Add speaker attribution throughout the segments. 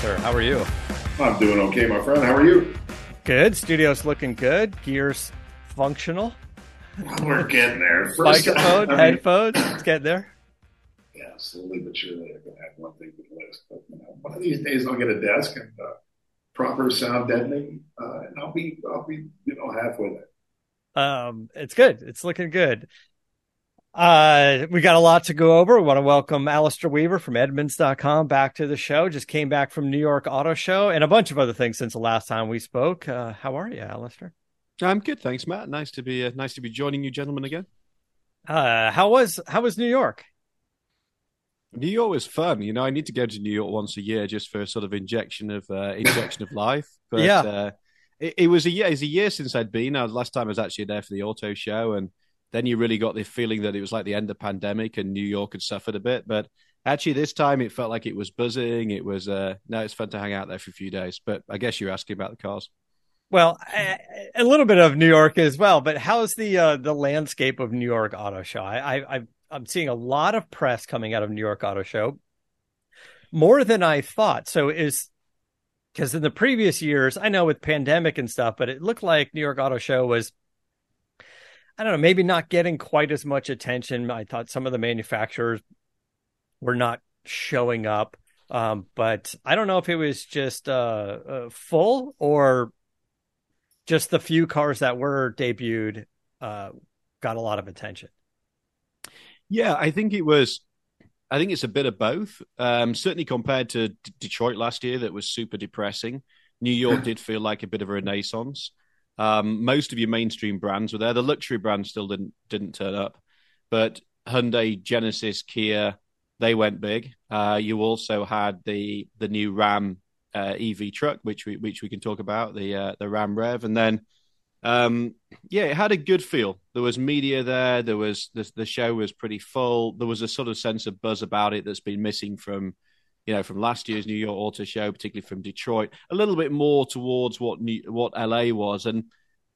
Speaker 1: Sir. How are you?
Speaker 2: I'm doing okay, my friend. How are you?
Speaker 1: Good. Studio's looking good. Gears functional.
Speaker 2: We're getting there. First,
Speaker 1: Microphone,
Speaker 2: I mean,
Speaker 1: headphones. It's getting there.
Speaker 2: yeah, slowly but surely, I'm to add one thing to the list. But you know, one of these days, I'll get a desk and uh, proper sound deadening, uh, and I'll be, I'll be, you know, halfway there.
Speaker 1: Um, it's good. It's looking good. Uh, we got a lot to go over. We want to welcome Alistair Weaver from Edmunds.com back to the show. Just came back from New York Auto Show and a bunch of other things since the last time we spoke. Uh, how are you, Alistair?
Speaker 3: I'm good, thanks, Matt. Nice to be uh, nice to be joining you, gentlemen, again.
Speaker 1: Uh, how was how was New York?
Speaker 3: New York was fun. You know, I need to go to New York once a year just for a sort of injection of uh, injection of life. But
Speaker 1: Yeah.
Speaker 3: uh, it, it was a year. It was a year since I'd been. Uh, last time I was actually there for the auto show, and then you really got the feeling that it was like the end of pandemic and New York had suffered a bit. But actually, this time it felt like it was buzzing. It was uh, no, it's fun to hang out there for a few days. But I guess you're asking about the cars.
Speaker 1: Well, a, little bit of New York as well, but how's the uh, the landscape of New York Auto Show? I I- I'm seeing a lot of press coming out of New York Auto Show, more than I thought. So is because in the previous years, I know with pandemic and stuff, but it looked like New York Auto Show was, I don't know, maybe not getting quite as much attention. I thought some of the manufacturers were not showing up. Um, but I don't know if it was just uh, uh, full or just the few cars that were debuted uh, got a lot of attention.
Speaker 3: Yeah, I think it was. I think it's a bit of both. Um, certainly compared to D- Detroit last year, that was super depressing. New York did feel like a bit of a renaissance. Um, most of your mainstream brands were there. The luxury brands still didn't didn't turn up, but Hyundai, Genesis, Kia, they went big. Uh, you also had the the new Ram uh, EV truck, which we which we can talk about the uh, the Ram Rev, and then um, yeah, it had a good feel. There was media there. There was the, the show was pretty full. There was a sort of sense of buzz about it that's been missing from, you know, from last year's New York Auto Show, particularly from Detroit. A little bit more towards what New, what LA was, and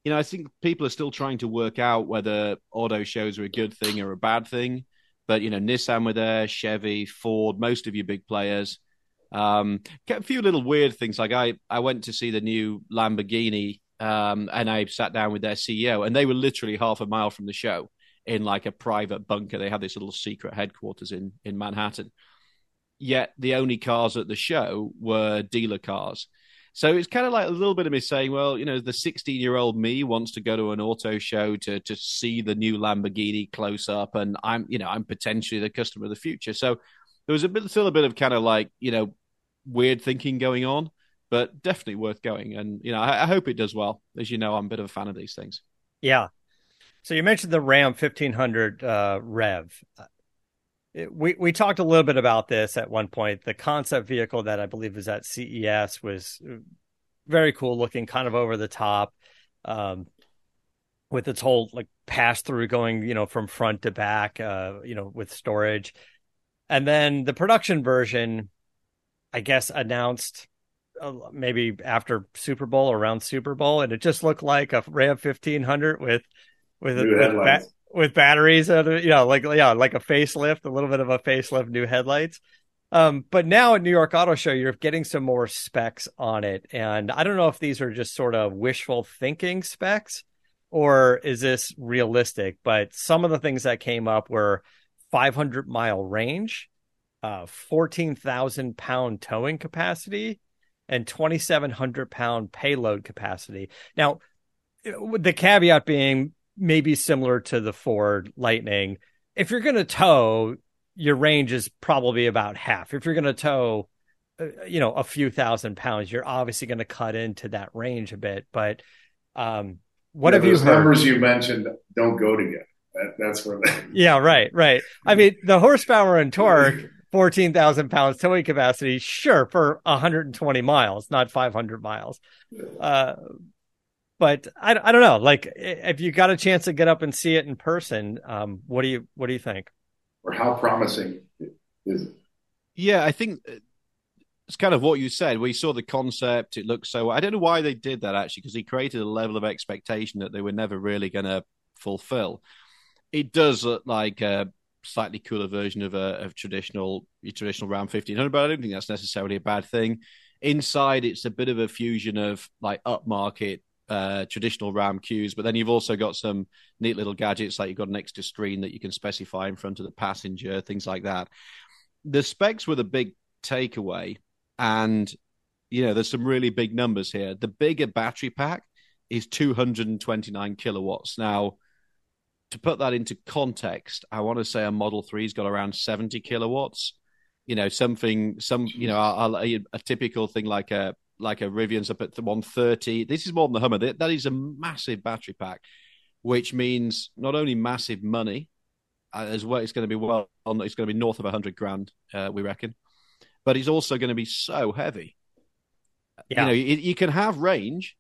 Speaker 3: you know, I think people are still trying to work out whether auto shows are a good thing or a bad thing. But you know, Nissan were there, Chevy, Ford, most of your big players. Um, a few little weird things. Like I, I went to see the new Lamborghini, um, and I sat down with their CEO, and they were literally half a mile from the show in like a private bunker. They had this little secret headquarters in in Manhattan. Yet the only cars at the show were dealer cars. So it's kind of like a little bit of me saying, well, you know, the 16 year old me wants to go to an auto show to to see the new Lamborghini close up, and I'm, you know, I'm potentially the customer of the future. So there was a bit, still a bit of kind of like, you know, weird thinking going on, but definitely worth going. And you know, I, I hope it does well. As you know, I'm a bit of a fan of these things.
Speaker 1: Yeah. So you mentioned the Ram 1500 uh, Rev. It- we we talked a little bit about this at one point. The concept vehicle that I believe was at CES was very cool looking, kind of over the top, um, with its whole like pass through going, you know, from front to back, uh, you know, with storage. And then the production version, I guess, announced uh, maybe after Super Bowl, or around Super Bowl, and it just looked like a Ram 1500 with with
Speaker 2: a,
Speaker 1: with,
Speaker 2: headlights.
Speaker 1: With batteries and you know like yeah like a facelift a little bit of a facelift new headlights. Um but now at new york auto show you're getting some more specs on it. And i don't know if these are just sort of wishful thinking specs or is this realistic but some of the things that came up were 500 mile range uh 14,000 pound towing capacity and 2,700 pound payload capacity. Now the caveat being maybe similar to the Ford Lightning. If you're going to tow, your range is probably about half. If you're going to tow, uh, you know, a few thousand pounds, you're obviously going to cut into that range a bit. But um, what
Speaker 2: Yeah,
Speaker 1: have you
Speaker 2: those
Speaker 1: heard?
Speaker 2: numbers you mentioned don't go together. That, that's where they,
Speaker 1: Yeah, right, right. I mean, the horsepower and torque, 14,000 pounds towing capacity, sure, for 120 miles, not 500 miles. Uh, but I, I don't know. Like, if you got a chance to get up and see it in person, um, what do you what do you think?
Speaker 2: or how promising is it?
Speaker 3: Yeah, I think uh, it's kind of what you said. We saw the concept; it looked so. I don't know why they did that actually, because he created a level of expectation that they were never really going to fulfill. It does look like a slightly cooler version of a of traditional your traditional Ram 1500, but I don't think that's necessarily a bad thing. Inside, it's a bit of a fusion of like upmarket uh, traditional RAM cues, but then you've also got some neat little gadgets like you've got an extra screen that you can specify in front of the passenger, things like that. The specs were the big takeaway, and you know there's some really big numbers here. The bigger battery pack is 229 kilowatts. Now, to put that into context, I want to say a Model Three's got around 70 kilowatts. You know, something, some, you know, a, a, a typical thing like a like a Rivian's up at 130. This is more than the Hummer. That is a massive battery pack, which means not only massive money, uh, as well, it's going to be well, it's going to be north of 100 grand, uh, we reckon, but it's also going to be so heavy. Yeah. You know, you, you can have range,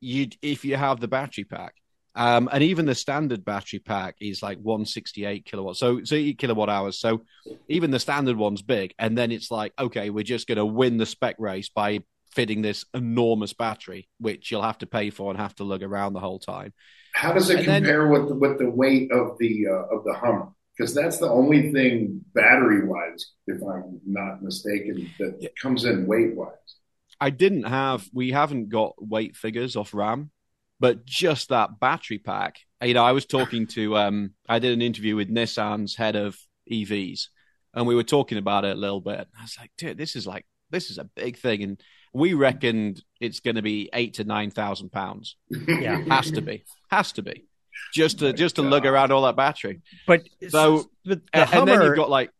Speaker 3: you if you have the battery pack. Um, and even the standard battery pack is like 168 kilowatts, so so eight kilowatt hours. So even the standard one's big, and then it's like, okay, we're just going to win the spec race by fitting this enormous battery, which you'll have to pay for and have to lug around the whole time.
Speaker 2: How does it and compare then, with the, with the weight of the uh, of the Hummer? Because that's the only thing battery wise, if I'm not mistaken, that yeah. comes in weight wise.
Speaker 3: I didn't have. We haven't got weight figures off RAM, but just that battery pack. You know, I was talking to. Um, I did an interview with Nissan's head of EVs, and we were talking about it a little bit. I was like, dude, this is like this is a big thing, and we reckoned it's going to be eight to nine thousand pounds. Yeah, has to be, has to be, just to just to lug around all that battery.
Speaker 1: But
Speaker 3: so, the, the and, Hummer, and then you've got like,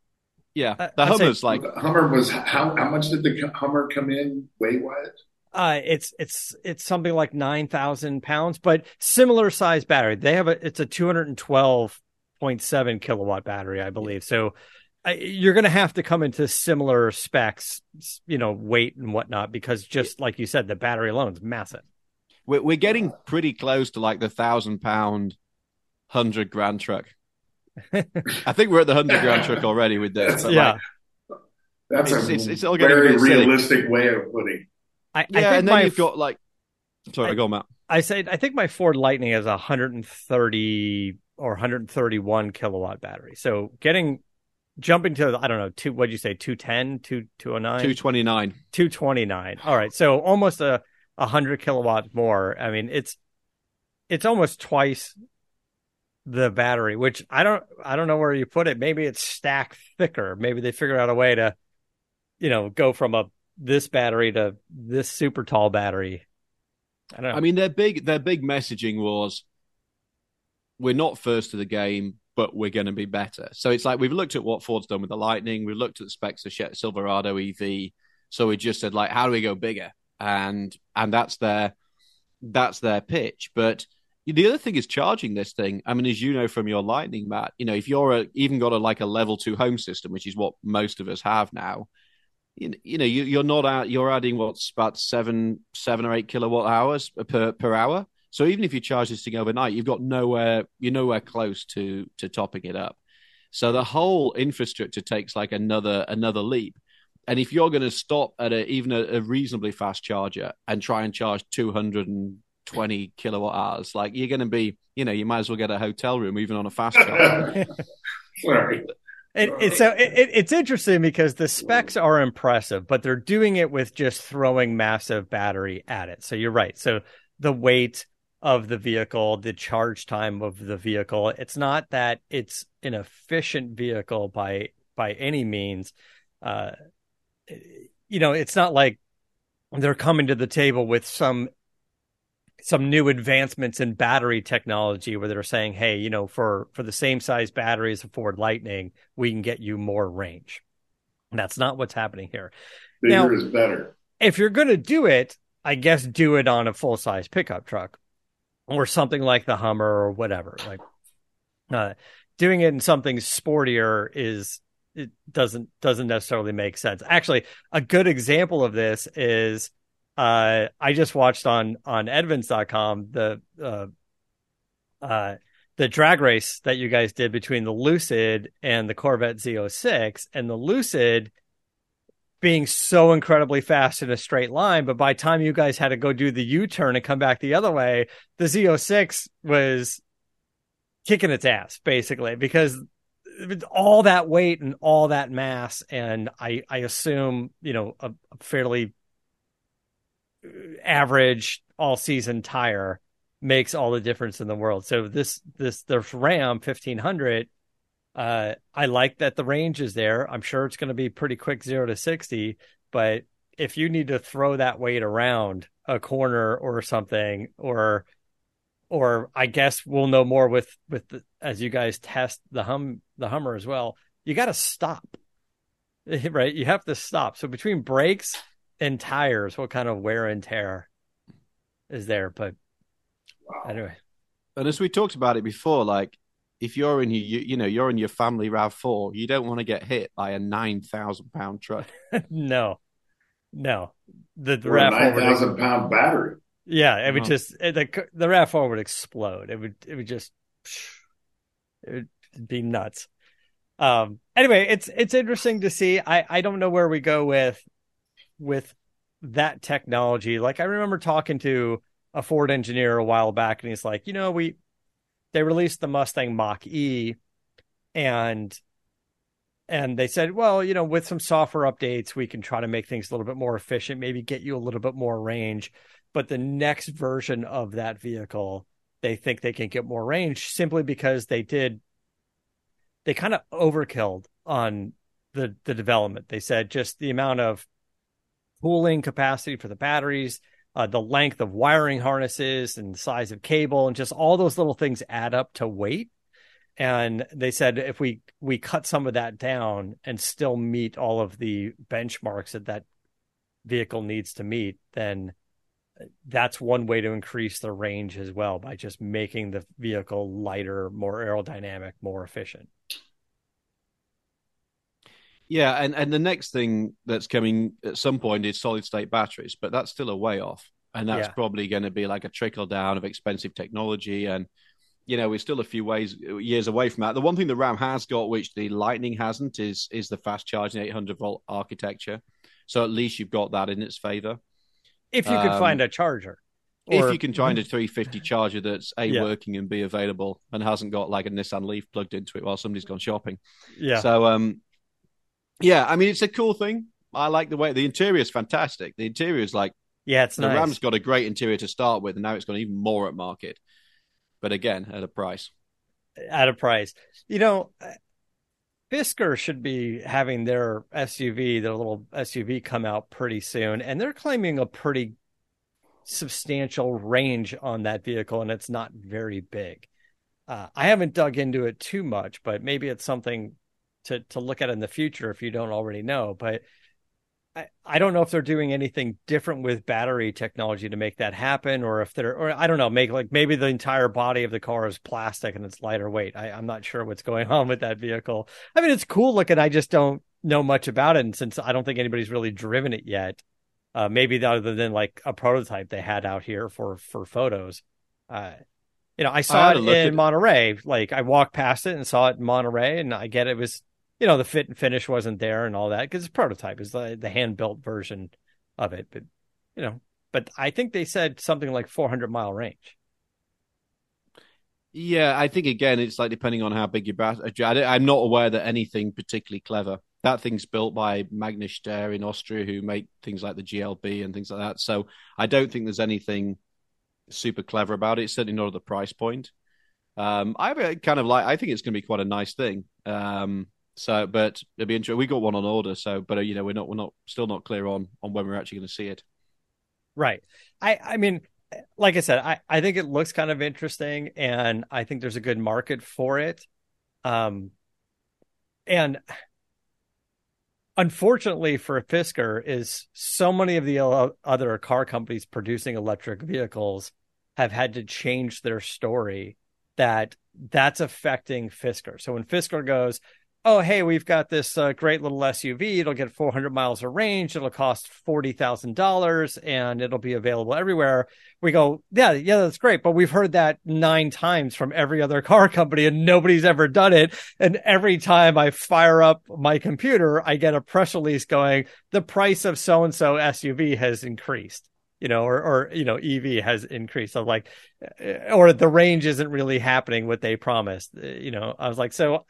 Speaker 3: yeah, the Hummer's say, like
Speaker 2: the Hummer was how how much did the Hummer come in weight wise?
Speaker 1: Uh, it's it's it's something like nine thousand pounds, but similar size battery. They have a it's a two hundred and twelve point seven kilowatt battery, I believe. So you're going to have to come into similar specs, you know, weight and whatnot, because just like you said, the battery alone is massive.
Speaker 3: We're, we're getting pretty close to like the thousand pound, hundred grand truck. I think we're at the hundred grand truck already with this.
Speaker 1: yeah,
Speaker 2: like, that's it's, a it's, it's all very realistic way of putting.
Speaker 3: I, yeah, I and then my, you've got like, sorry, I, go Matt.
Speaker 1: I said I think my Ford Lightning has a 130 or 131 kilowatt battery. So getting jumping to I don't know two what'd you say 210 2 209
Speaker 3: 229
Speaker 1: 229 all right. So almost a 100 kilowatt more. I mean it's it's almost twice the battery which I don't I don't know where you put it. Maybe it's stacked thicker. Maybe they figured out a way to you know go from a this battery to this super tall battery.
Speaker 3: I don't know. I mean their big their big messaging was we're not first to the game but we're going to be better. So it's like we've looked at what Ford's done with the Lightning, we've looked at the specs of Silverado EV. So we just said like, how do we go bigger? And and that's their that's their pitch. But the other thing is charging this thing. I mean, as you know from your Lightning, Matt, you know if you're a, even got a like a level two home system, which is what most of us have now. You, you know, you, you're not out. You're adding what's about seven, seven or eight kilowatt hours per per hour so even if you charge this thing overnight, you've got nowhere, you're nowhere close to to topping it up. So the whole infrastructure takes like another another leap. And if you're going to stop at a, even a, a, reasonably fast charger and try and charge 220 kilowatt hours, like you're going to be, you know, you might as well get a hotel room even on a fast charger.
Speaker 2: Sorry.
Speaker 1: It, so it, it's interesting because the specs are impressive, but they're doing it with just throwing massive battery at it. So you're right. So the weight, of the vehicle, the charge time of the vehicle. It's not that it's an efficient vehicle by by any means. Uh, you know, it's not like they're coming to the table with some some new advancements in battery technology where they're saying, "Hey, you know, for for the same size battery as a Ford Lightning, we can get you more range." And that's not what's happening here.
Speaker 2: Bigger now, is better.
Speaker 1: If you're going to do it, I guess do it on a full size pickup truck or something like the Hummer or whatever. Like uh, doing it in something sportier is it doesn't doesn't necessarily make sense. Actually, a good example of this is uh, I just watched on on Edmunds.com the uh, uh, the drag race that you guys did between the Lucid and the Corvette Z06, and the Lucid being so incredibly fast in a straight line. But by time you guys had to go do the U turn and come back the other way, the Z06 was kicking its ass basically because all that weight and all that mass, and I I assume you know a, a fairly uh, average all season tire makes all the difference in the world. So this this the Ram fifteen hundred. Uh, I like that the range is there. I'm sure it's going to be pretty quick zero to sixty, but if you need to throw that weight around a corner or something, or or I guess we'll know more with with the, as you guys test the hum the Hummer as well. You got to stop, right? You have to stop. So between brakes and tires, what kind of wear and tear is there? But wow. anyway,
Speaker 3: and as we talked about it before, like if you're in your you, you know you're in your family Rav Four, you don't want to get hit by a nine thousand pound truck.
Speaker 1: no, no,
Speaker 2: the, the Rav nine thousand pound battery.
Speaker 1: Yeah, it would just the the RAV4 would explode. It would it would just it would be nuts. Um. Anyway, it's it's interesting to see. I I don't know where we go with with that technology. Like I remember talking to a Ford engineer a while back, and he's like, you know, we they released the Mustang Mach E, and and they said, well, you know, with some software updates, we can try to make things a little bit more efficient, maybe get you a little bit more range. But the next version of that vehicle they think they can get more range simply because they did they kind of overkilled on the the development. They said just the amount of cooling capacity for the batteries uh, the length of wiring harnesses and the size of cable and just all those little things add up to weight and they said if we we cut some of that down and still meet all of the benchmarks that that vehicle needs to meet then that's one way to increase the range as well by just making the vehicle lighter, more aerodynamic, more efficient.
Speaker 3: Yeah, and, and the next thing that's coming at some point is solid state batteries, but that's still a way off. And that's yeah. probably going to be like a trickle down of expensive technology. And, you know, we're still a few ways years away from that. The one thing the Ram has got, which the Lightning hasn't, is is the fast charging 800 volt architecture. So at least you've got that in its favor
Speaker 1: if you could um, find a charger.
Speaker 3: Or... If you can find a 350 charger that's a yeah. working and b available and hasn't got like a Nissan Leaf plugged into it while somebody's gone shopping.
Speaker 1: Yeah.
Speaker 3: So um, yeah, I mean it's a cool thing. I like the way the interior is fantastic. The interior is like
Speaker 1: yeah, it's
Speaker 3: the
Speaker 1: nice.
Speaker 3: Ram's got a great interior to start with, and now it's gone even more at market. But again, at a price.
Speaker 1: At a price, you know, Fisker should be having their SUV, their little SUV, come out pretty soon, and they're claiming a pretty substantial range on that vehicle, and it's not very big. Uh, I haven't dug into it too much, but maybe it's something to to look at in the future if you don't already know. But I, I don't know if they're doing anything different with battery technology to make that happen, or if they're, or I don't know, make like maybe the entire body of the car is plastic and it's lighter weight. I, I'm not sure what's going on with that vehicle. I mean, it's cool looking. I just don't know much about it, and since I don't think anybody's really driven it yet, uh, maybe other than like a prototype they had out here for for photos. Uh, you know, I saw I it in. Monterey. Like I walked past it and saw it in Monterey, and I get it was you know the fit and finish wasn't there and all that because it's prototype is the the hand built version of it but you know but i think they said something like 400 mile range
Speaker 3: yeah i think again it's like depending on how big your battery i'm not aware that anything particularly clever that thing's built by Magna Steyr in austria who make things like the glb and things like that so i don't think there's anything super clever about it certainly not at the price point um, I kind of like. I think it's going to be quite a nice thing. Um, so, but it'd be interesting. We got one on order, so but uh, you know we're not we're not still not clear on on when we're actually going to see it.
Speaker 1: Right. I I mean, like I said, I I think it looks kind of interesting, and I think there's a good market for it. Um, and unfortunately for Fisker, is so many of the other car companies producing electric vehicles have had to change their story that that's affecting Fisker. So when Fisker goes, oh, hey, we've got this uh, great little SUV. It'll get 400 miles of range. It'll cost $40,000 and it'll be available everywhere. We go, yeah, yeah, that's great. But we've heard that nine times from every other car company and nobody's ever done it. And every time I fire up my computer, I get a press release going, the price of so and so SUV has increased. You know, or, or, you know, EV has increased. So like, eh, eh, or the range isn't really happening what they promised. Eh, you know, I was like, so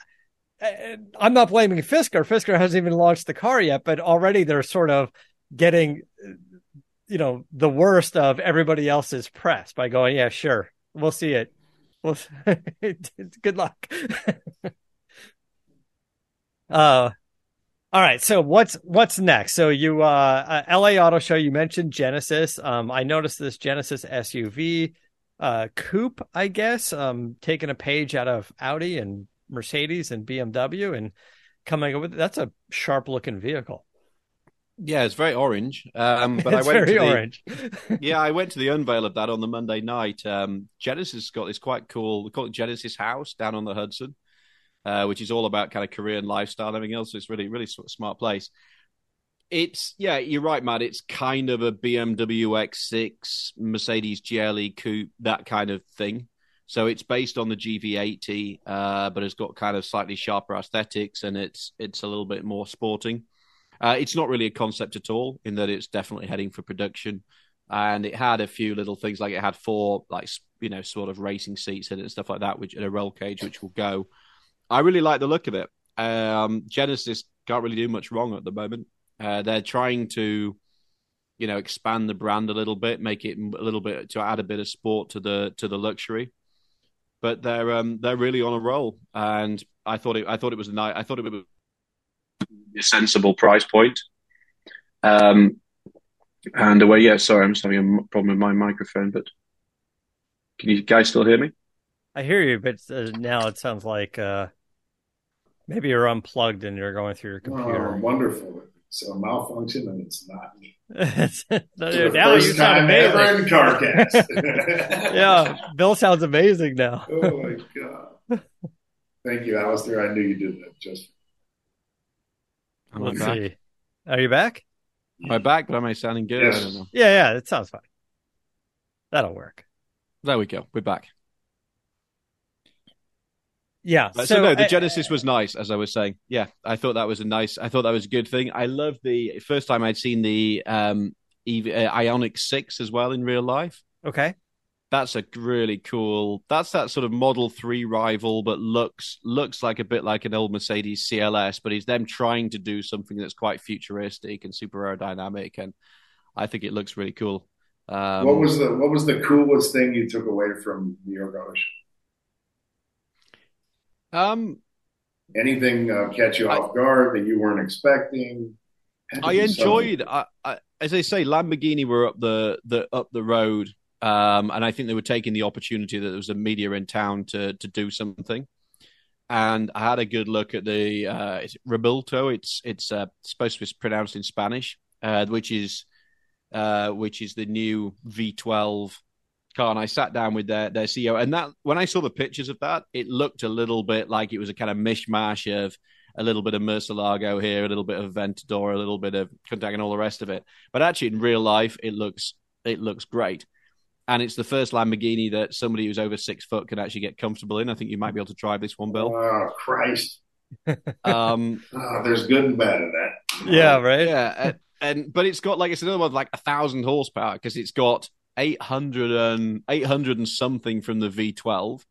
Speaker 1: I'm not blaming Fisker. Fisker hasn't even launched the car yet, but already they're sort of getting, you know, the worst of everybody else's press by going, yeah, sure, we'll see it. Well, good luck. uh, all right. So what's what's next? So you uh, uh, LA Auto Show. You mentioned Genesis. Um, I noticed this Genesis SUV uh, coupe. I guess um, taking a page out of Audi and Mercedes and BMW and coming up with that's a sharp looking vehicle.
Speaker 3: Yeah, it's very orange. Um, but
Speaker 1: it's
Speaker 3: I went
Speaker 1: very
Speaker 3: to the,
Speaker 1: orange.
Speaker 3: yeah, I went to the unveil of that on the Monday night. Um, Genesis got this quite cool. We call it Genesis House down on the Hudson uh, which is all about kind of career and lifestyle and everything else. So it's really, really smart place. It's yeah, you're right, Matt. It's kind of a BMW X6, Mercedes GLE coupe, that kind of thing. So it's based on the GV80, uh, but it's got kind of slightly sharper aesthetics, and it's it's a little bit more sporting. Uh, it's not really a concept at all, in that it's definitely heading for production. And it had a few little things like it had four like you know sort of racing seats and stuff like that, which in a roll cage, which will go. I really like the look of it. Um, Genesis can't really do much wrong at the moment. Uh, they're trying to, you know, expand the brand a little bit, make it a little bit to add a bit of sport to the to the luxury. But they're um, they're really on a roll, and I thought it I thought it was a nice, I thought it was a sensible price point. Um, and away, yeah. Sorry, I'm just having a problem with my microphone, but can you guys still hear me?
Speaker 1: I hear you, but uh, now it sounds like uh, Maybe you're unplugged and you're going through your computer.
Speaker 2: Oh, wonderful. It's a malfunction and it's not me.
Speaker 1: now you sound amazing.
Speaker 2: CarCast.
Speaker 1: yeah, Bill sounds amazing now.
Speaker 2: oh my god! Thank you, Alistair. I knew you did that just.
Speaker 1: Am Let's see. Are you back?
Speaker 3: Am I back? But am I sounding good?
Speaker 2: Yes.
Speaker 3: I don't know.
Speaker 1: Yeah, yeah, it sounds fine. That'll work.
Speaker 3: There we go. We're back.
Speaker 1: Yeah.
Speaker 3: So, so, no, the Genesis was nice, as I was saying. Yeah, I thought that was a nice. I thought that was a good thing. I loved the first time I'd seen the um, EV, uh, Ioniq Six as well in real life.
Speaker 1: Okay.
Speaker 3: That's a really cool. That's that sort of Model Three rival, but looks looks like a bit like an old Mercedes CLS. But he's them trying to do something that's quite futuristic and super aerodynamic, and I think it looks really cool.
Speaker 2: Um, what was the What was the coolest thing you took away from New York Auto Show?
Speaker 3: Um,
Speaker 2: anything uh, catch you off guard that you weren't expecting?
Speaker 3: I enjoyed. I, I, as I say, Lamborghini were up the the up the road, um, and I think they were taking the opportunity that there was a media in town to to do something. And I had a good look at the uh, it's Revuelto. It's it's uh, supposed to be pronounced in Spanish, uh, which is uh, which is the new V12 car and I sat down with their their CEO and that when I saw the pictures of that it looked a little bit like it was a kind of mishmash of a little bit of Murcielago here a little bit of Aventador a little bit of Countach and all the rest of it. But actually in real life it looks it looks great. And it's the first Lamborghini that somebody who's over six foot can actually get comfortable in. I think you might be able to drive this one Bill.
Speaker 2: Oh Christ.
Speaker 3: Um
Speaker 2: oh, there's good and bad in that.
Speaker 1: Yeah right?
Speaker 3: Yeah and, and but it's got like it's another one of like a thousand horsepower because it's got 800 and 800 and something from the V12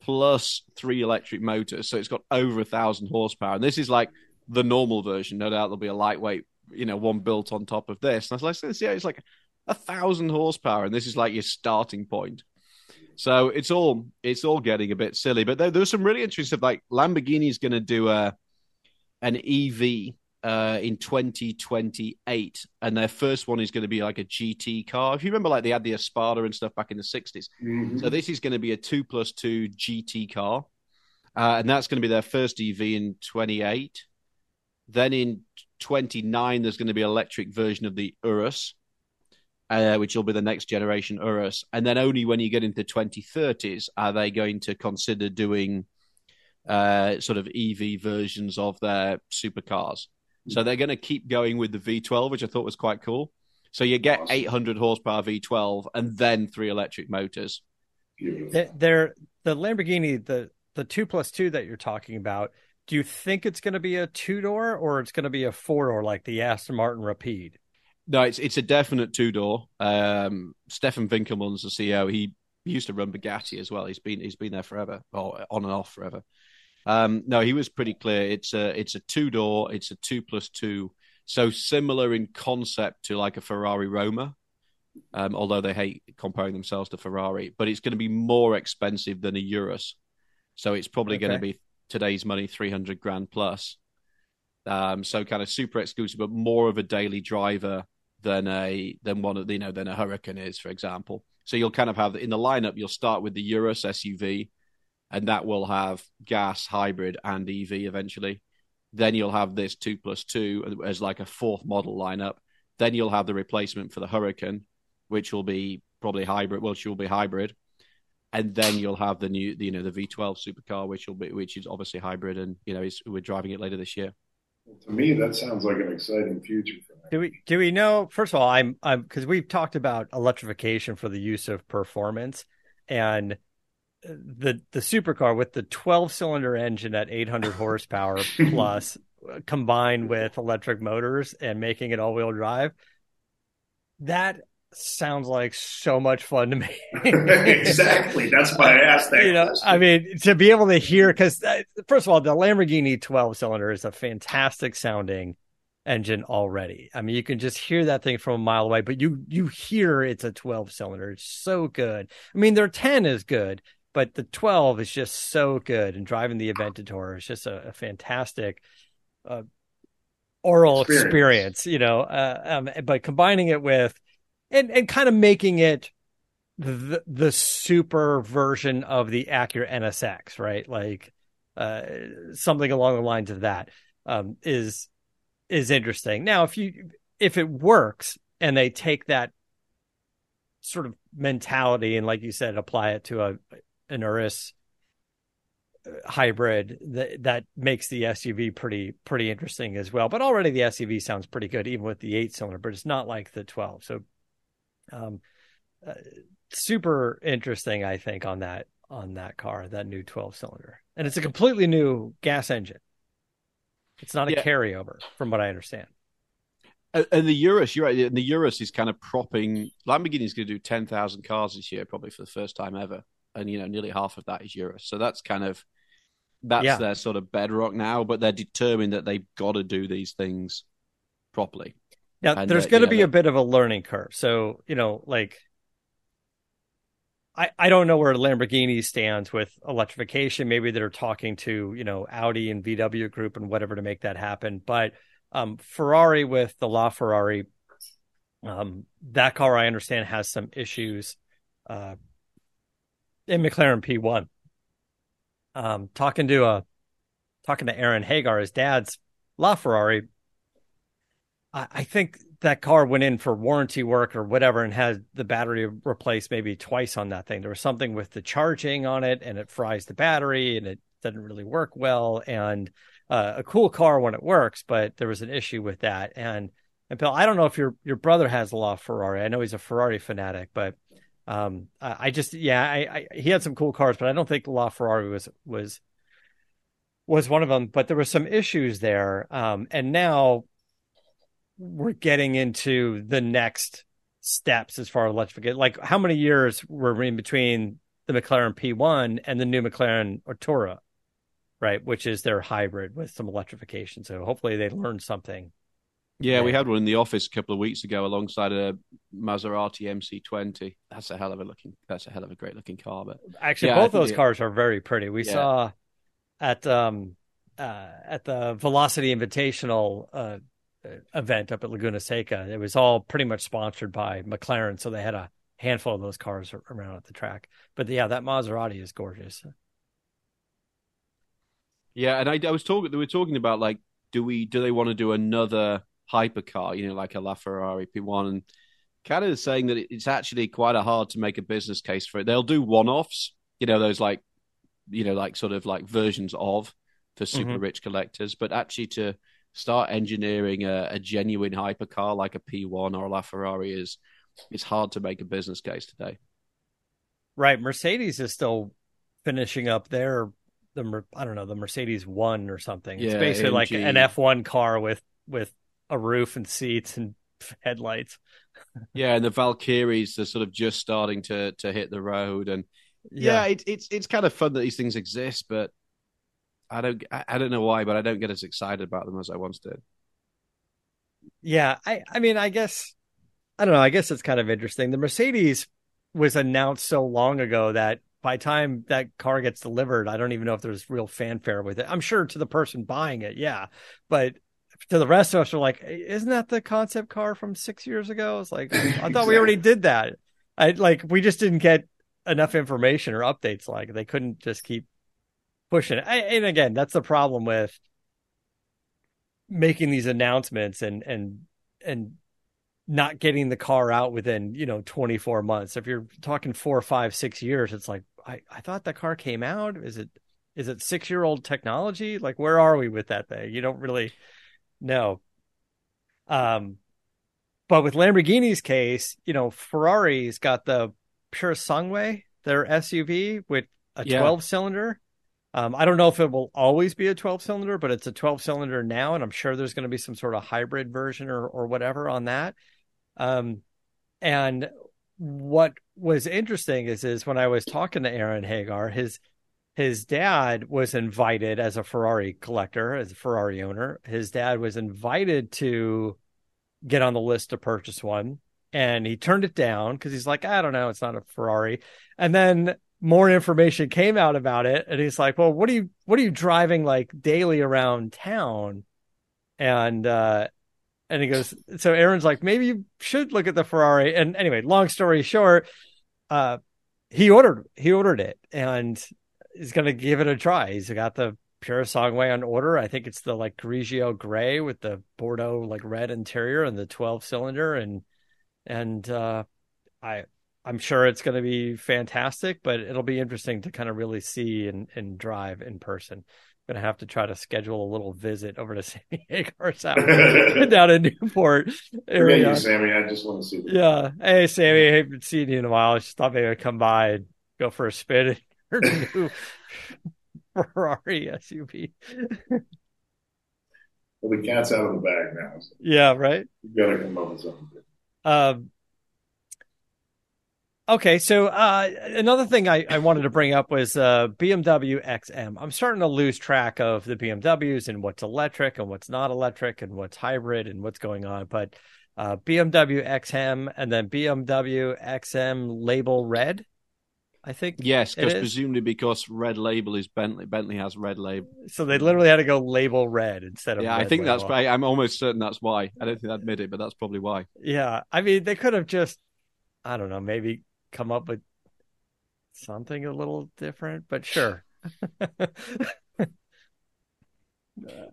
Speaker 3: plus three electric motors. So it's got over a thousand horsepower. And this is like the normal version. No doubt there'll be a lightweight, you know, one built on top of this. And I was like, yeah, it's like a thousand horsepower. And this is like your starting point. So it's all it's all getting a bit silly. But there, there's some really interesting stuff. Like Lamborghini's going to do a an EV uh, in 2028, and their first one is going to be like a GT car. If you remember, like they had the Espada and stuff back in the 60s. Mm-hmm. So this is going to be a two plus two GT car, uh, and that's going to be their first EV in 28. Then in 29, there's going to be an electric version of the Urus. Uh, which will be the next generation Urus, and then only when you get into 2030s are they going to consider doing uh, sort of EV versions of their supercars. So they're going to keep going with the V12, which I thought was quite cool. So you get awesome. 800 horsepower V12 and then three electric motors.
Speaker 1: They're the Lamborghini, the the two plus two that you're talking about. Do you think it's going to be a two door or it's going to be a four door like the Aston Martin Rapide?
Speaker 3: No, it's it's a definite two door. Um, Stephan Winkelmann's the CEO. He, he used to run Bugatti as well. He's been he's been there forever, or on and off forever. Um, no, he was pretty clear. It's a it's a two door. It's a two plus two. So similar in concept to like a Ferrari Roma, um, although they hate comparing themselves to Ferrari. But it's going to be more expensive than a Urus. So it's probably okay. going to be today's money, three hundred grand plus. Um, so kind of super exclusive, but more of a daily driver than a than one of you know than a Huracan is, for example. So you'll kind of have in the lineup. You'll start with the Urus SUV, and that will have gas, hybrid, and EV eventually. Then you'll have this two plus two as like a fourth model lineup. Then you'll have the replacement for the Hurricane, which will be probably hybrid. Well, she will be hybrid, and then you'll have the new, you know, the V12 supercar, which will be, which is obviously hybrid, and you know, we're driving it later this year.
Speaker 2: To me, that sounds like an exciting future for me.
Speaker 1: Do we do we know? First of all, I'm I'm because we've talked about electrification for the use of performance, and the the supercar with the 12 cylinder engine at 800 horsepower plus, combined with electric motors and making it all wheel drive. That sounds like so much fun to me.
Speaker 2: exactly. That's why I asked that.
Speaker 1: You know,
Speaker 2: question.
Speaker 1: I mean, to be able to hear, because uh, first of all, the Lamborghini 12 cylinder is a fantastic sounding engine already. I mean, you can just hear that thing from a mile away, but you you hear it's a 12 cylinder. It's so good. I mean, their 10 is good, but the 12 is just so good. And driving the Aventador is just a, a fantastic. Uh, aural experience. experience, you know, uh, um, but combining it with and and kind of making it the the super version of the Acura NSX, right? Like uh, something along the lines of that um, is is interesting. Now, if you if it works and they take that sort of mentality and, like you said, apply it to a an Urus hybrid that that makes the SUV pretty pretty interesting as well. But already the SUV sounds pretty good, even with the eight cylinder. But it's not like the twelve. So um, uh, super interesting, I think, on that on that car, that new 12 cylinder, and it's a completely new gas engine. It's not a yeah. carryover, from what I understand.
Speaker 3: And the Urus, you're right. And the Urus is kind of propping. Lamborghini's going to do 10,000 cars this year, probably for the first time ever, and you know, nearly half of that is Urus. So that's kind of that's yeah. their sort of bedrock now. But they're determined that they've got to do these things properly.
Speaker 1: Now, and there's going to be a bit of a learning curve. So, you know, like, I, I don't know where Lamborghini stands with electrification. Maybe they're talking to, you know, Audi and VW Group and whatever to make that happen. But um, Ferrari with the LaFerrari, um, that car I understand has some issues uh, in McLaren P1. Um, talking to a uh, talking to Aaron Hagar, his dad's LaFerrari I think that car went in for warranty work or whatever and had the battery replaced maybe twice on that thing. There was something with the charging on it and it fries the battery and it doesn't really work well. And uh, a cool car when it works, but there was an issue with that. And and Bill, I don't know if your your brother has a LaFerrari. I know he's a Ferrari fanatic, but um, I just yeah, I, I, he had some cool cars, but I don't think LaFerrari was was was one of them. But there were some issues there, um, and now we're getting into the next steps as far as electrification. Like, how many years were in between the McLaren P1 and the new McLaren Artura, right? Which is their hybrid with some electrification. So hopefully they learned something.
Speaker 3: Yeah, we had one in the office a couple of weeks ago alongside a Maserati MC20. That's a hell of a looking. That's a hell of a great looking car. But
Speaker 1: actually, yeah, both those cars are very pretty. We yeah. saw at um uh, at the Velocity Invitational uh, event up at Laguna Seca. It was all pretty much sponsored by McLaren, so they had a handful of those cars around at the track. But yeah, that Maserati is gorgeous.
Speaker 3: Yeah, and I, I was talking. They were talking about like, do we do they want to do another hypercar? You know, like a LaFerrari P1, and kind of saying that it's actually quite a hard to make a business case for it. They'll do one-offs. You know, those like, you know, like sort of like versions of for super mm-hmm. rich collectors, but actually to start engineering a, a genuine hypercar like a P1 or a LaFerrari is it's hard to make a business case today.
Speaker 1: Right, Mercedes is still finishing up their the I don't know the Mercedes One or something. Yeah, it's basically like an F1 car with with a roof and seats and headlights.
Speaker 3: yeah, and the Valkyries are sort of just starting to to hit the road, and yeah, yeah it, it's it's kind of fun that these things exist, but I don't I don't know why, but I don't get as excited about them as I once did.
Speaker 1: Yeah, I I mean, I guess I don't know. I guess it's kind of interesting. The Mercedes was announced so long ago that by time that car gets delivered, I don't even know if there's real fanfare with it. I'm sure to the person buying it, yeah, but to the rest of us, are like, isn't that the concept car from six years ago? It's like I exactly. thought we already did that. I like we just didn't get enough information or updates. Like they couldn't just keep pushing. I, and again, that's the problem with making these announcements and and and not getting the car out within you know 24 months if you're talking four five six years it's like i i thought the car came out is it is it six year old technology like where are we with that thing you don't really know um but with lamborghini's case you know ferrari's got the Purosangue their suv with a 12 cylinder. Um, I don't know if it will always be a 12 cylinder, but it's a 12 cylinder now, and I'm sure there's going to be some sort of hybrid version or or whatever on that. Um, and what was interesting is is when I was talking to Aaron Hagar, his his dad was invited as a Ferrari collector, as a Ferrari owner. His dad was invited to get on the list to purchase one, and he turned it down because he's like, I don't know, it's not a Ferrari. And then more information came out about it, and he's like, Well, what are you what are you driving like daily around town? And uh, and he goes, so Aaron's like, maybe you should look at the Ferrari. And anyway, long story short, uh, he ordered he ordered it and he's gonna give it a try. He's got the Purosangue on order. I think it's the like Grigio gray with the Bordeaux like red interior and the 12 cylinder and and uh, I I'm sure it's going to be fantastic, but it'll be interesting to kind of really see and, and drive in person I'm gonna have to try to schedule a little visit over to San Diego or house down in Newport
Speaker 2: area. You, Sammy. I just want to see.
Speaker 1: You. Yeah. Hey, Sammy. I haven't seen you in a while. I just thought maybe I'd come by and go for a spin your new Ferrari SUV.
Speaker 2: well, the cat's out of the bag now. So
Speaker 1: yeah. Right.
Speaker 2: You gotta come up with something.
Speaker 1: Um, Okay, so uh, another thing I, I, wanted to bring up was uh, BMW XM. I'm starting to lose track of the BMWs and what's electric and what's not electric and what's hybrid and what's going on. But uh, BMW XM and then BMW XM label red, I think.
Speaker 3: Yes, because presumably because red label is Bentley. Bentley has red label.
Speaker 1: So they literally had to go label red instead of.
Speaker 3: Yeah, I think label. that's. I'm almost certain that's why. I don't think I admit it, but that's probably why.
Speaker 1: Yeah, I mean they could have just. I don't know, maybe come up with something a little different, but sure.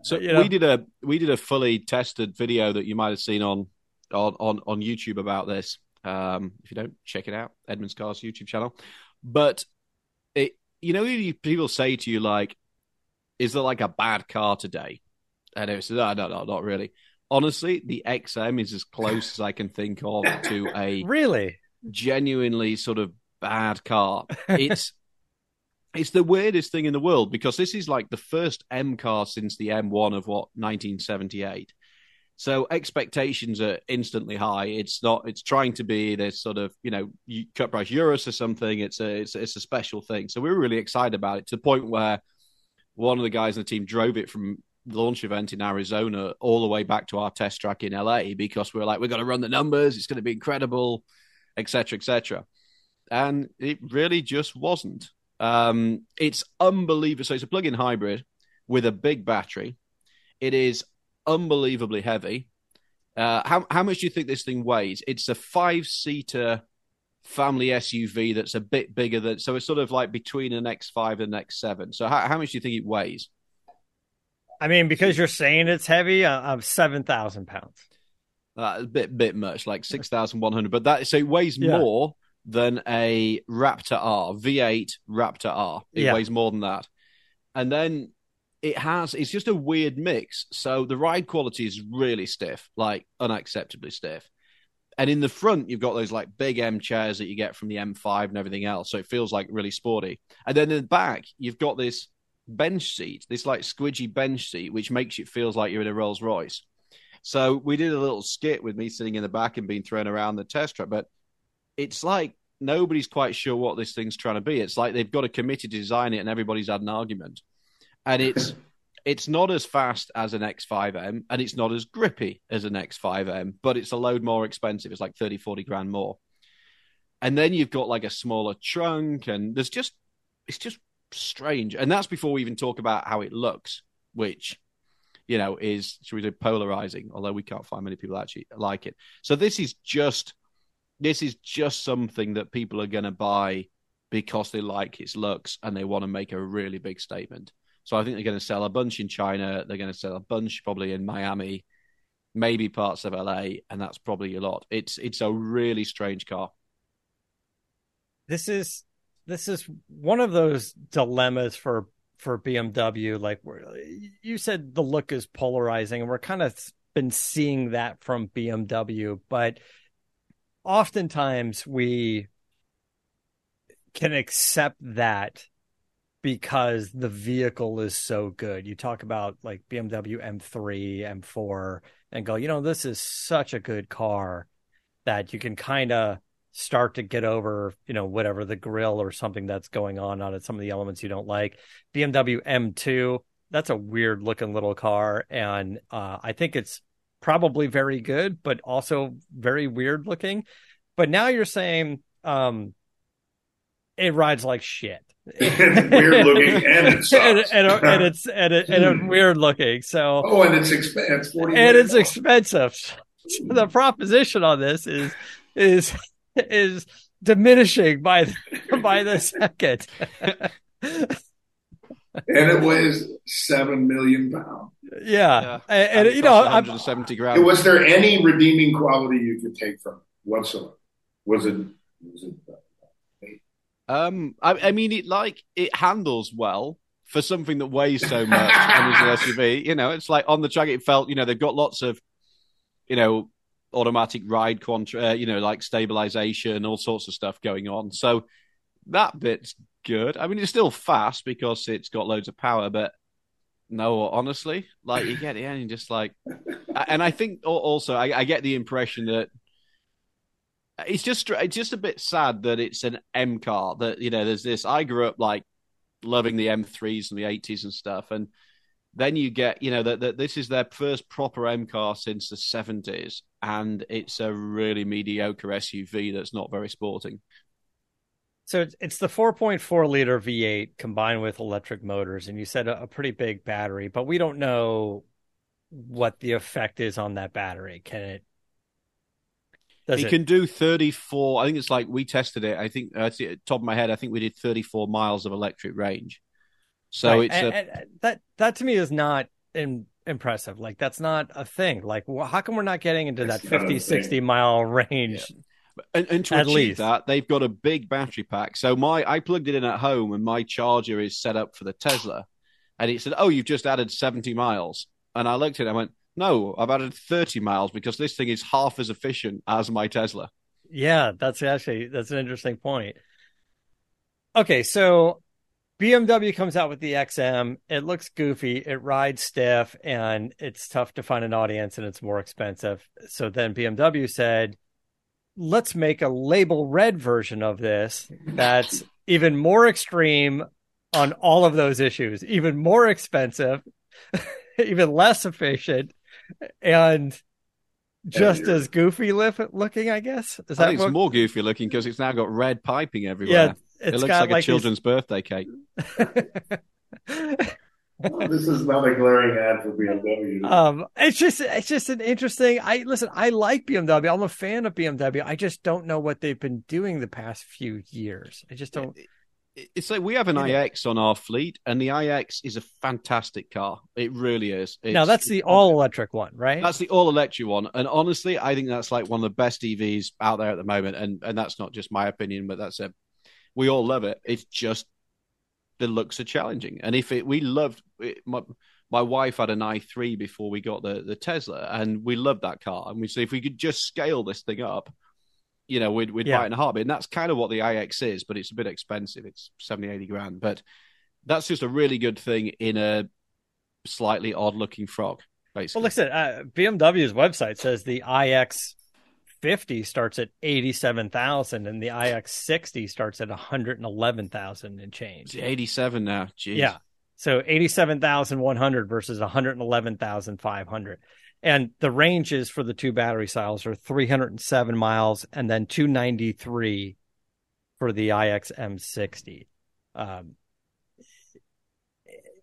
Speaker 3: so you know, we did a we did a fully tested video that you might have seen on on on, on YouTube about this. Um, if you don't check it out, Edmunds Cars YouTube channel. But it, you know, people say to you like, "Is there like a bad car today?" And it was, no, no, no, not really. Honestly, the XM is as close as I can think of to a
Speaker 1: really
Speaker 3: genuinely sort of bad car. It's it's the weirdest thing in the world because this is like the first M car since the M1 of what 1978. So expectations are instantly high. It's not. It's trying to be this sort of you know cut price Urus or something. It's a it's, it's a special thing. So we are really excited about it to the point where one of the guys in the team drove it from the launch event in Arizona all the way back to our test track in LA because we are like we're going to run the numbers. It's going to be incredible etc., etc. And it really just wasn't. Um, it's unbelievable. So it's a plug-in hybrid with a big battery. It is unbelievably heavy. Uh, how how much do you think this thing weighs? It's a five-seater family SUV that's a bit bigger than. So it's sort of like between an X5 and an X7. So how, how much do you think it weighs?
Speaker 1: I mean, because you're saying it's heavy, uh, I'm seven thousand pounds.
Speaker 3: Uh, a bit bit much, like six thousand one hundred. But that so it weighs yeah. more than a Raptor R V8 Raptor R. It yeah. weighs more than that, and then it has. It's just a weird mix. So the ride quality is really stiff, like unacceptably stiff. And in the front, you've got those like big M chairs that you get from the M5 and everything else. So it feels like really sporty. And then in the back, you've got this bench seat, this like squidgy bench seat, which makes it feels like you're in a Rolls Royce. So we did a little skit with me sitting in the back and being thrown around the test track, but it's like nobody's quite sure what this thing's trying to be. It's like they've got a committee to design it and everybody's had an argument. And it's it's not as fast as an X5M, and it's not as grippy as an X5M, but it's a load more expensive. It's like 30, 40 grand more. And then you've got like a smaller trunk, and there's just it's just strange. And that's before we even talk about how it looks, which you know is should we say polarizing, although we can't find many people actually like it. So this is just this is just something that people are going to buy because they like its looks and they want to make a really big statement. So I think they're going to sell a bunch in China. They're going to sell a bunch probably in Miami, maybe parts of LA, and that's probably a lot. It's it's a really strange car.
Speaker 1: This is this is one of those dilemmas for for BMW. Like you said, the look is polarizing, and we're kind of been seeing that from BMW, but oftentimes we can accept that because the vehicle is so good. You talk about like BMW M3, M4, and go, you know, this is such a good car that you can kind of start to get over, you know, whatever the grill or something that's going on on it, some of the elements you don't like. BMW M2, that's a weird looking little car. And uh, I think it's probably very good, but also very weird looking. But now you're saying, um, it rides like shit.
Speaker 2: Weird looking, and it
Speaker 1: and, and, and, it's and, it, and it's weird looking. So
Speaker 2: oh, and it's expensive.
Speaker 1: And it's expensive. So the proposition on this is is is diminishing by by the second.
Speaker 2: and it weighs seven million pounds.
Speaker 1: Yeah, yeah. and, and, and you know,
Speaker 3: 170 grams.
Speaker 2: Was there any redeeming quality you could take from it whatsoever? Was it? Was it?
Speaker 3: Um, I, I, mean, it like it handles well for something that weighs so much and is an SUV. You know, it's like on the track. It felt, you know, they've got lots of, you know, automatic ride contra, uh, you know, like stabilization, all sorts of stuff going on. So that bit's good. I mean, it's still fast because it's got loads of power, but no, honestly, like you get it and just like, and I think also I, I get the impression that it's just it's just a bit sad that it's an M car that you know there's this I grew up like loving the M3s and the 80s and stuff and then you get you know that, this is their first proper M car since the 70s and it's a really mediocre SUV that's not very sporting.
Speaker 1: So it's the 4.4 liter V8 combined with electric motors and you said a pretty big battery but we don't know what the effect is on that battery. Can it
Speaker 3: does he it? can do 34. I think it's like we tested it. I think uh, top of my head, I think we did 34 miles of electric range. So right. it's
Speaker 1: and,
Speaker 3: a...
Speaker 1: and that that to me is not in, impressive. Like that's not a thing. Like well, how come we're not getting into that 50, 60 mile range? Yeah.
Speaker 3: And, and, to
Speaker 1: at
Speaker 3: achieve
Speaker 1: least.
Speaker 3: that, they've got a big battery pack. So my I plugged it in at home, and my charger is set up for the Tesla, and it said, "Oh, you've just added 70 miles." And I looked at it, I went, no, I've added 30 miles because this thing is half as efficient as my Tesla.
Speaker 1: Yeah, that's actually that's an interesting point. Okay, so BMW comes out with the XM. It looks goofy, it rides stiff, and it's tough to find an audience and it's more expensive. So then BMW said, let's make a label red version of this that's even more extreme on all of those issues, even more expensive, even less efficient, and just as goofy looking, I guess.
Speaker 3: Is I think what... it's more goofy looking because it's now got red piping everywhere. Yeah, it looks like, like, a children's these... birthday cake.
Speaker 2: well, this is not a glaring ad for BMW.
Speaker 1: Um, it's just it's just an interesting. I listen. I like BMW. I'm a fan of BMW. I just don't know what they've been doing the past few years. I just don't
Speaker 3: it's like we have an iX on our fleet, and the iX is a fantastic car. It really is. It's,
Speaker 1: now that's the all electric one, right?
Speaker 3: That's the all electric one, and honestly, I think that's like one of the best EVs out there at the moment. And and that's not just my opinion, but that's it. We all love it. It's just the looks are challenging, and if it, we loved it, my, my wife had an i3 before we got the the Tesla, and we loved that car, and we said if we could just scale this thing up you know, we'd, we'd yeah. buy it in a heartbeat. And that's kind of what the iX is, but it's a bit expensive. It's 70, 80 grand. But that's just a really good thing in a slightly odd looking frog, basically.
Speaker 1: Well, like I said, uh, BMW's website says the iX 50 starts at 87,000 and the iX 60 starts at 111,000 and change.
Speaker 3: It's 87 now. Jeez.
Speaker 1: Yeah. So 87,100 versus 111,500. And the ranges for the two battery styles are 307 miles and then 293 for the IXM60. Um,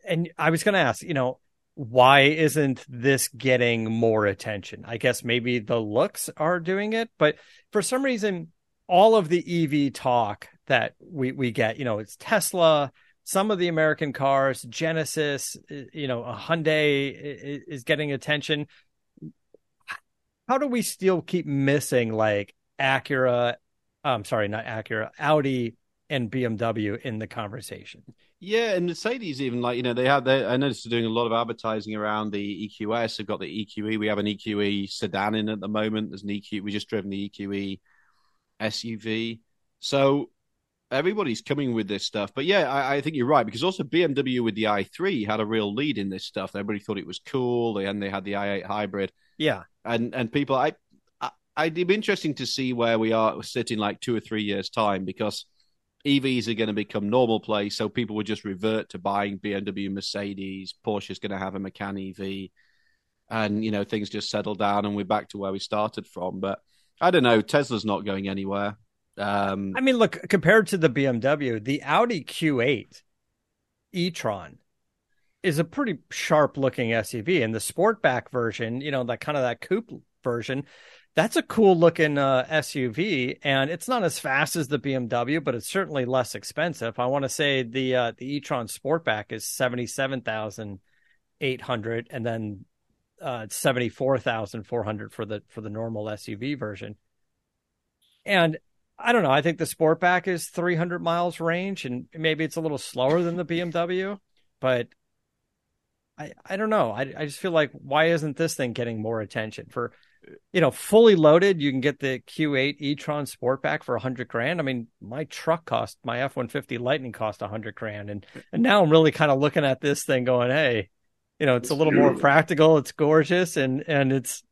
Speaker 1: and I was going to ask, you know, why isn't this getting more attention? I guess maybe the looks are doing it, but for some reason, all of the EV talk that we, we get, you know, it's Tesla, some of the American cars, Genesis, uh, you know, a Hyundai is getting attention. How do we still keep missing like Acura? I'm sorry, not Acura, Audi and BMW in the conversation.
Speaker 3: Yeah, and Mercedes even like you know they have they I noticed they're doing a lot of advertising around the EQS. They've got the EQE. We have an EQE sedan in at the moment. There's an EQ. We just driven the EQE SUV. So everybody's coming with this stuff. But yeah, I, I, think you're right because also BMW with the i3 had a real lead in this stuff. Everybody thought it was cool, and they had the i8 hybrid.
Speaker 1: Yeah,
Speaker 3: and and people, I, I it'd be interesting to see where we are sitting like two or three years time because EVs are going to become normal place. So people would just revert to buying BMW, Mercedes, Porsche's going to have a Macan EV, and you know things just settle down and we're back to where we started from. But I don't know. Tesla's not going anywhere. Um,
Speaker 1: I mean, look, compared to the BMW, the Audi Q8 e-tron is a pretty sharp looking SUV, and the Sportback version, you know, that kind of that coupe version, that's a cool looking uh, SUV, and it's not as fast as the BMW, but it's certainly less expensive. I want to say the uh, the e-tron Sportback is seventy seven thousand eight hundred, and then uh, seventy four thousand four hundred for the for the normal SUV version. And I don't know. I think the Sportback is 300 miles range, and maybe it's a little slower than the BMW, but I I don't know. I I just feel like why isn't this thing getting more attention for you know fully loaded? You can get the Q8 e-tron Sportback for 100 grand. I mean, my truck cost my F150 Lightning cost 100 grand, and and now I'm really kind of looking at this thing going, hey, you know, it's a little more practical. It's gorgeous, and and it's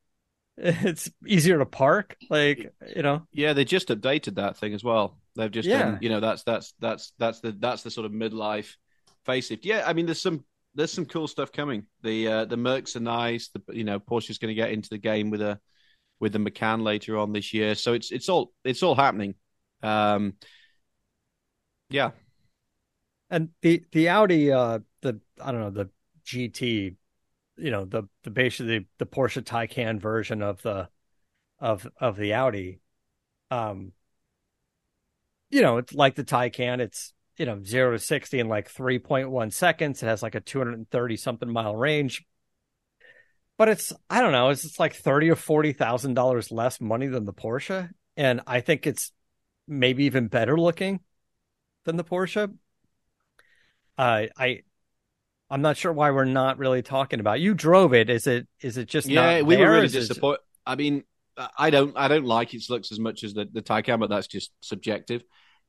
Speaker 1: it's easier to park like you know?
Speaker 3: Yeah they just updated that thing as well. They've just yeah. done you know that's that's that's that's the that's the sort of midlife facelift. Yeah i mean there's some there's some cool stuff coming. The uh the mercs are nice. The you know porsche's going to get into the game with a with the macan later on this year. So it's it's all it's all happening. Um yeah.
Speaker 1: And the the audi uh the i don't know the gt you know the the basically the Porsche Taycan version of the of of the Audi. Um, you know, it's like the Taycan. It's you know zero to sixty in like three point one seconds. It has like a two hundred and thirty something mile range. But it's I don't know. It's it's like thirty or forty thousand dollars less money than the Porsche, and I think it's maybe even better looking than the Porsche. Uh, I I'm not sure why we're not really talking about. You drove it. Is it is it just
Speaker 3: yeah? we were really disappointed. I mean, I don't I don't like its looks as much as the the Taycan, but that's just subjective.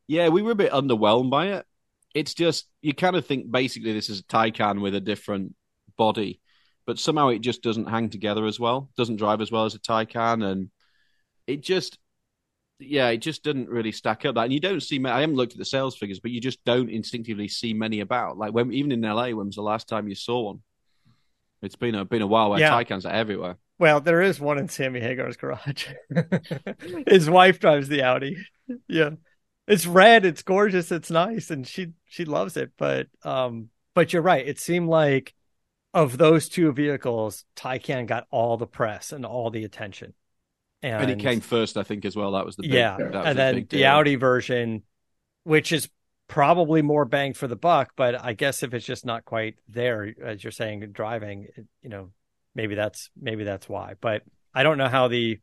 Speaker 3: Yeah, we were a bit underwhelmed by it. It's just you kind of think basically this is a Taycan with a different body, but somehow it just doesn't hang together as well. Doesn't drive as well as a Taycan, and it just yeah, it just didn't really stack up. That and you don't see. I haven't looked at the sales figures, but you just don't instinctively see many about. Like when even in LA, when was the last time you saw one? It's been a been a while where yeah. Taycans are everywhere.
Speaker 1: Well, there is one in Sammy Hagar's garage. His wife drives the Audi. Yeah, it's red. It's gorgeous. It's nice, and she she loves it. But um, but you're right. It seemed like of those two vehicles, Taycan got all the press and all the attention.
Speaker 3: And, and, it came first, I think, as well. That was the big,
Speaker 1: yeah, and then the Audi version, which is probably more bang for the buck, but I guess if it's just not quite there, as you're saying, driving, you know, maybe that's maybe that's why. But I don't know how the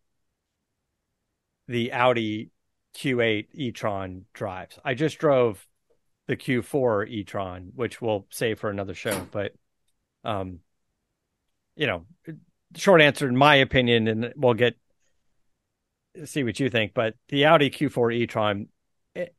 Speaker 1: the Audi Q8 e-tron drives. I just drove the Q4 e-tron, which we'll save for another show. But, um, you know, short answer, in my opinion, and we'll get see what you think, but the Audi Q4 e-tron, it,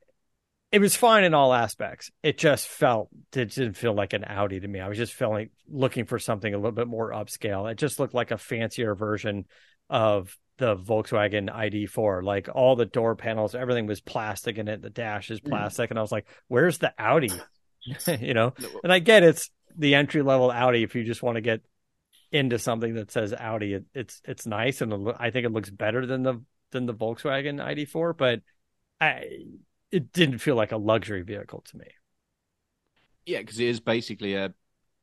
Speaker 1: it was fine in all aspects. It just felt it didn't feel like an Audi to me. I was just feeling looking for something a little bit more upscale. It just looked like a fancier version of the Volkswagen ID4. Like all the door panels, everything was plastic in it. The dash is mm. plastic, mm. and I was like, "Where's the Audi?" you know. And I get it's the entry level Audi. If you just want to get into something that says Audi, it, it's it's nice, and I think it looks better than the than the Volkswagen ID4. But I, it didn't feel like a luxury vehicle to me.
Speaker 3: Yeah, because it is basically a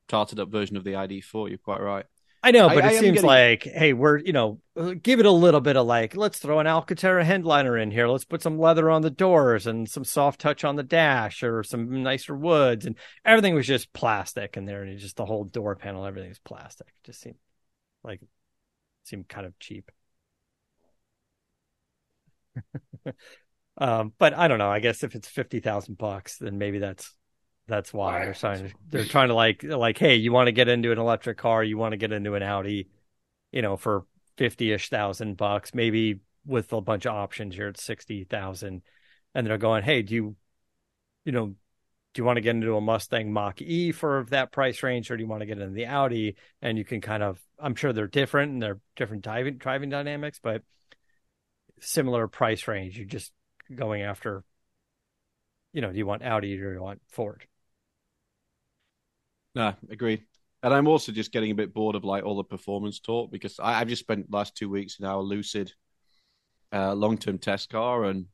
Speaker 3: tarted up version of the ID4. You're quite right.
Speaker 1: I know, but I, it I seems getting... like, hey, we're you know, give it a little bit of like, let's throw an Alcantara headliner in here. Let's put some leather on the doors and some soft touch on the dash or some nicer woods, and everything was just plastic in there, and just the whole door panel, everything everything's plastic. It just seemed like seemed kind of cheap. um, but I don't know. I guess if it's fifty thousand bucks, then maybe that's that's why they're trying to they're trying to like like hey you want to get into an electric car you want to get into an Audi you know for 50ish thousand bucks maybe with a bunch of options you're at 60,000 and they're going hey do you you know do you want to get into a Mustang Mach E for that price range or do you want to get into the Audi? And you can kind of I'm sure they're different and they're different driving driving dynamics but similar price range you're just going after you know do you want Audi or do you want Ford
Speaker 3: no, agreed. And I'm also just getting a bit bored of like all the performance talk because I, have just spent last two weeks in our Lucid uh, long term test car, and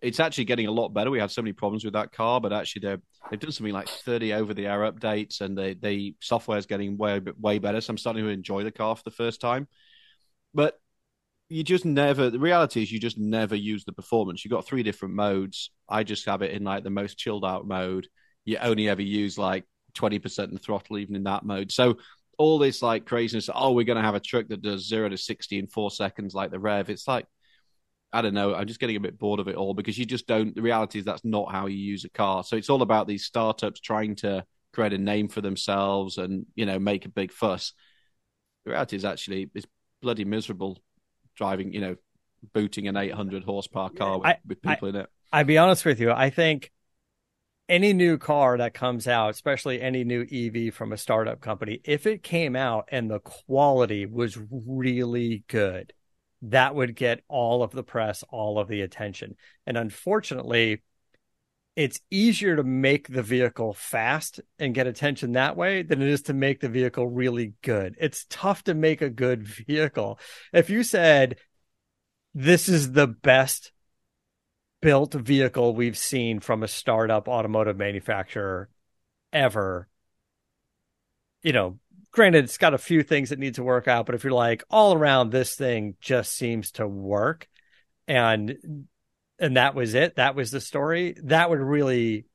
Speaker 3: it's actually getting a lot better. We had so many problems with that car, but actually they they've done something like 30 over the air updates, and the the software is getting way way better. So I'm starting to enjoy the car for the first time. But you just never. The reality is, you just never use the performance. You've got three different modes. I just have it in like the most chilled out mode. You only ever use like 20% in the throttle even in that mode. So all this like craziness, oh, we're going to have a truck that does zero to 60 in four seconds like the Rev. It's like, I don't know. I'm just getting a bit bored of it all because you just don't. The reality is that's not how you use a car. So it's all about these startups trying to create a name for themselves and you know make a big fuss. The reality is actually it's bloody miserable driving. You know, booting an 800 horsepower car with, I, with people
Speaker 1: I,
Speaker 3: in it.
Speaker 1: I'd be honest with you. I think any new car that comes out, especially any new EV from a startup company, if it came out and the quality was really good, that would get all of the press, all of the attention. And unfortunately, it's easier to make the vehicle fast and get attention that way than it is to make the vehicle really good. It's tough to make a good vehicle. If you said, this is the best built vehicle we've seen from a startup automotive manufacturer ever. You know, granted, it's got a few things that need to work out, but if you're like all around, this thing just seems to work, and and that was it, that was the story. That would really,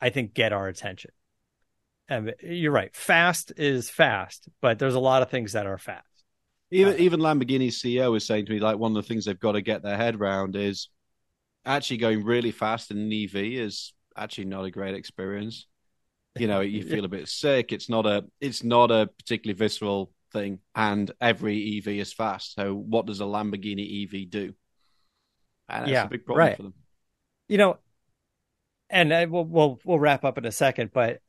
Speaker 1: I think, get our attention. And you're right, fast is fast, but there's a lot of things that are fast.
Speaker 3: Even uh, even Lamborghini's CEO was saying to me like one of the things they've got to get their head around is actually going really fast in an EV is actually not a great experience. You know, you feel a bit sick. It's not a it's not a particularly visceral thing, and every EV is fast. So, what does a Lamborghini EV do? And that's yeah, a big problem right. for them.
Speaker 1: You know, and I, we'll, we'll we'll wrap up in a second, but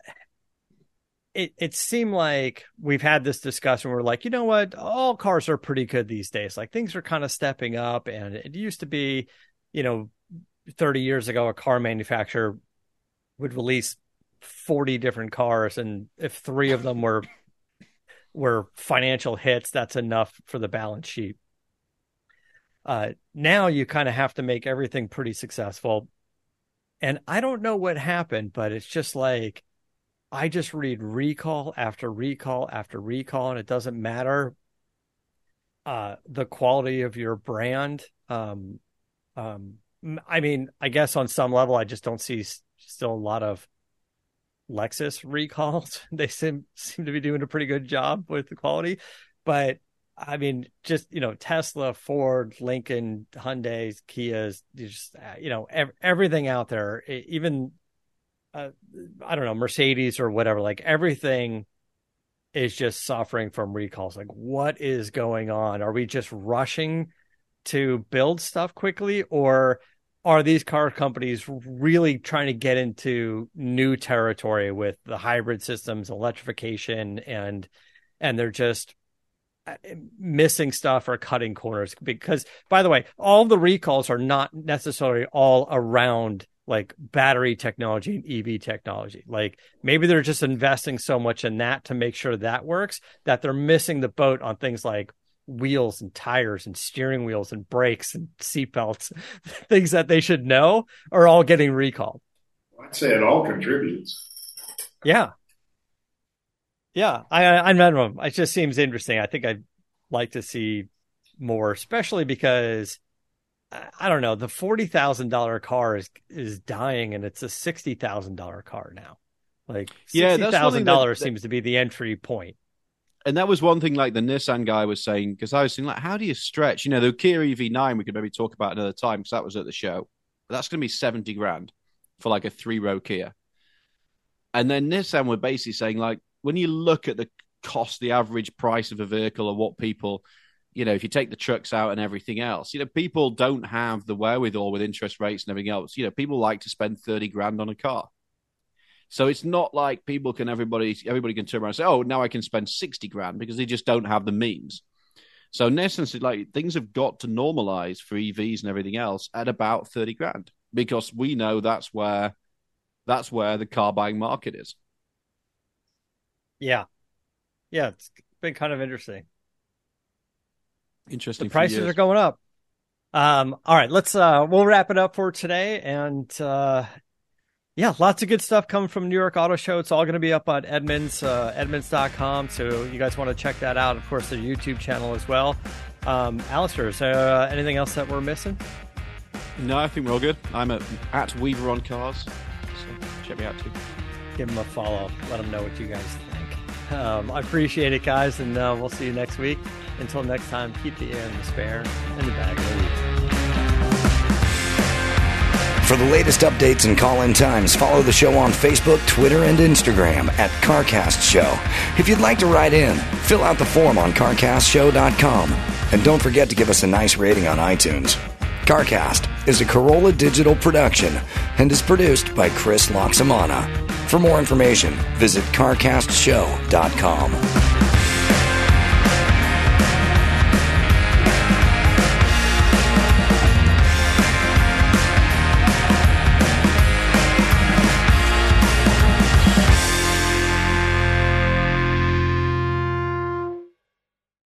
Speaker 1: it it seemed like we've had this discussion. We're like, you know what, all cars are pretty good these days. Like things are kind of stepping up, and it used to be, you know, 30 years ago, a car manufacturer would release 40 different cars, and if three of them were were financial hits, that's enough for the balance sheet. Uh, now you kind of have to make everything pretty successful. And I don't know what happened, but it's just like I just read recall after recall after recall, and it doesn't matter uh, the quality of your brand. Um, um, I mean, I guess on some level, I just don't see still a lot of Lexus recalls. They seem seem to be doing a pretty good job with the quality, but I mean, just you know, Tesla, Ford, Lincoln, Hyundai's, Kias, just uh, you know, ev- everything out there, even uh, I don't know, Mercedes or whatever, like everything is just suffering from recalls. Like, what is going on? Are we just rushing to build stuff quickly, or are these car companies really trying to get into new territory with the hybrid systems, electrification, and and they're just Uh, missing stuff or cutting corners? Because by the way, all the recalls are not necessarily all around like battery technology and EV technology. Like maybe they're just investing so much in that to make sure that works that they're missing the boat on things like wheels and tires and steering wheels and brakes and seatbelts, things that they should know are all getting recalled.
Speaker 2: I'd say it all contributes.
Speaker 1: Yeah. Yeah. I, I met them. It just seems interesting. I think I'd like to see more, especially because I don't know, the $40,000 car is, is dying and it's a $60,000 car now. Like
Speaker 3: Yeah,
Speaker 1: $60,000
Speaker 3: that's one thing that-
Speaker 1: seems to be the entry point.
Speaker 3: and that was one thing like the Nissan guy was saying because I was saying like, how do you stretch? You know, the Kia EV9 we could maybe talk about another time because that was at the show. But that's going to be seventy grand for like a three row Kia. And then Nissan were basically saying like, when you look at the cost, the average price of a vehicle, or what people, you know, if you take the trucks out and everything else, you know, people don't have the wherewithal with interest rates and everything else. You know, people like to spend thirty grand on a car. So it's not like people can everybody everybody can turn around and say, "Oh, now I can spend sixty grand," because they just don't have the means. So in essence, it's like things have got to normalize for EVs and everything else at about thirty grand because we know that's where that's where the car buying market is.
Speaker 1: Yeah. Yeah. It's been kind of interesting.
Speaker 3: Interesting.
Speaker 1: the prices are going up. Um, all right, let's uh we'll wrap it up for today. And uh yeah, lots of good stuff coming from New York Auto Show. It's all going to be up on Edmunds, uh, Edmunds.com. So you guys want to check that out. Of course, their YouTube channel as well. Um, Alistair, is there uh, anything else that we're missing?
Speaker 3: No, I think we're all good. I'm at, at Weaver on Cars. So check me out too.
Speaker 1: Give them a follow. Let them know what you guys think. Um, I appreciate it, guys, and uh, we'll see you next week. Until next time, keep the air in the spare and the bag of week.
Speaker 4: For the latest updates and call in times, follow the show on Facebook, Twitter, and Instagram at CarCast Show. If you'd like to write in, fill out the form on CarCastShow.com. And don't forget to give us a nice rating on iTunes. CarCast is a Carolla digital production and is produced by Chris Laxamana. For more information, visit CarCastShow.com.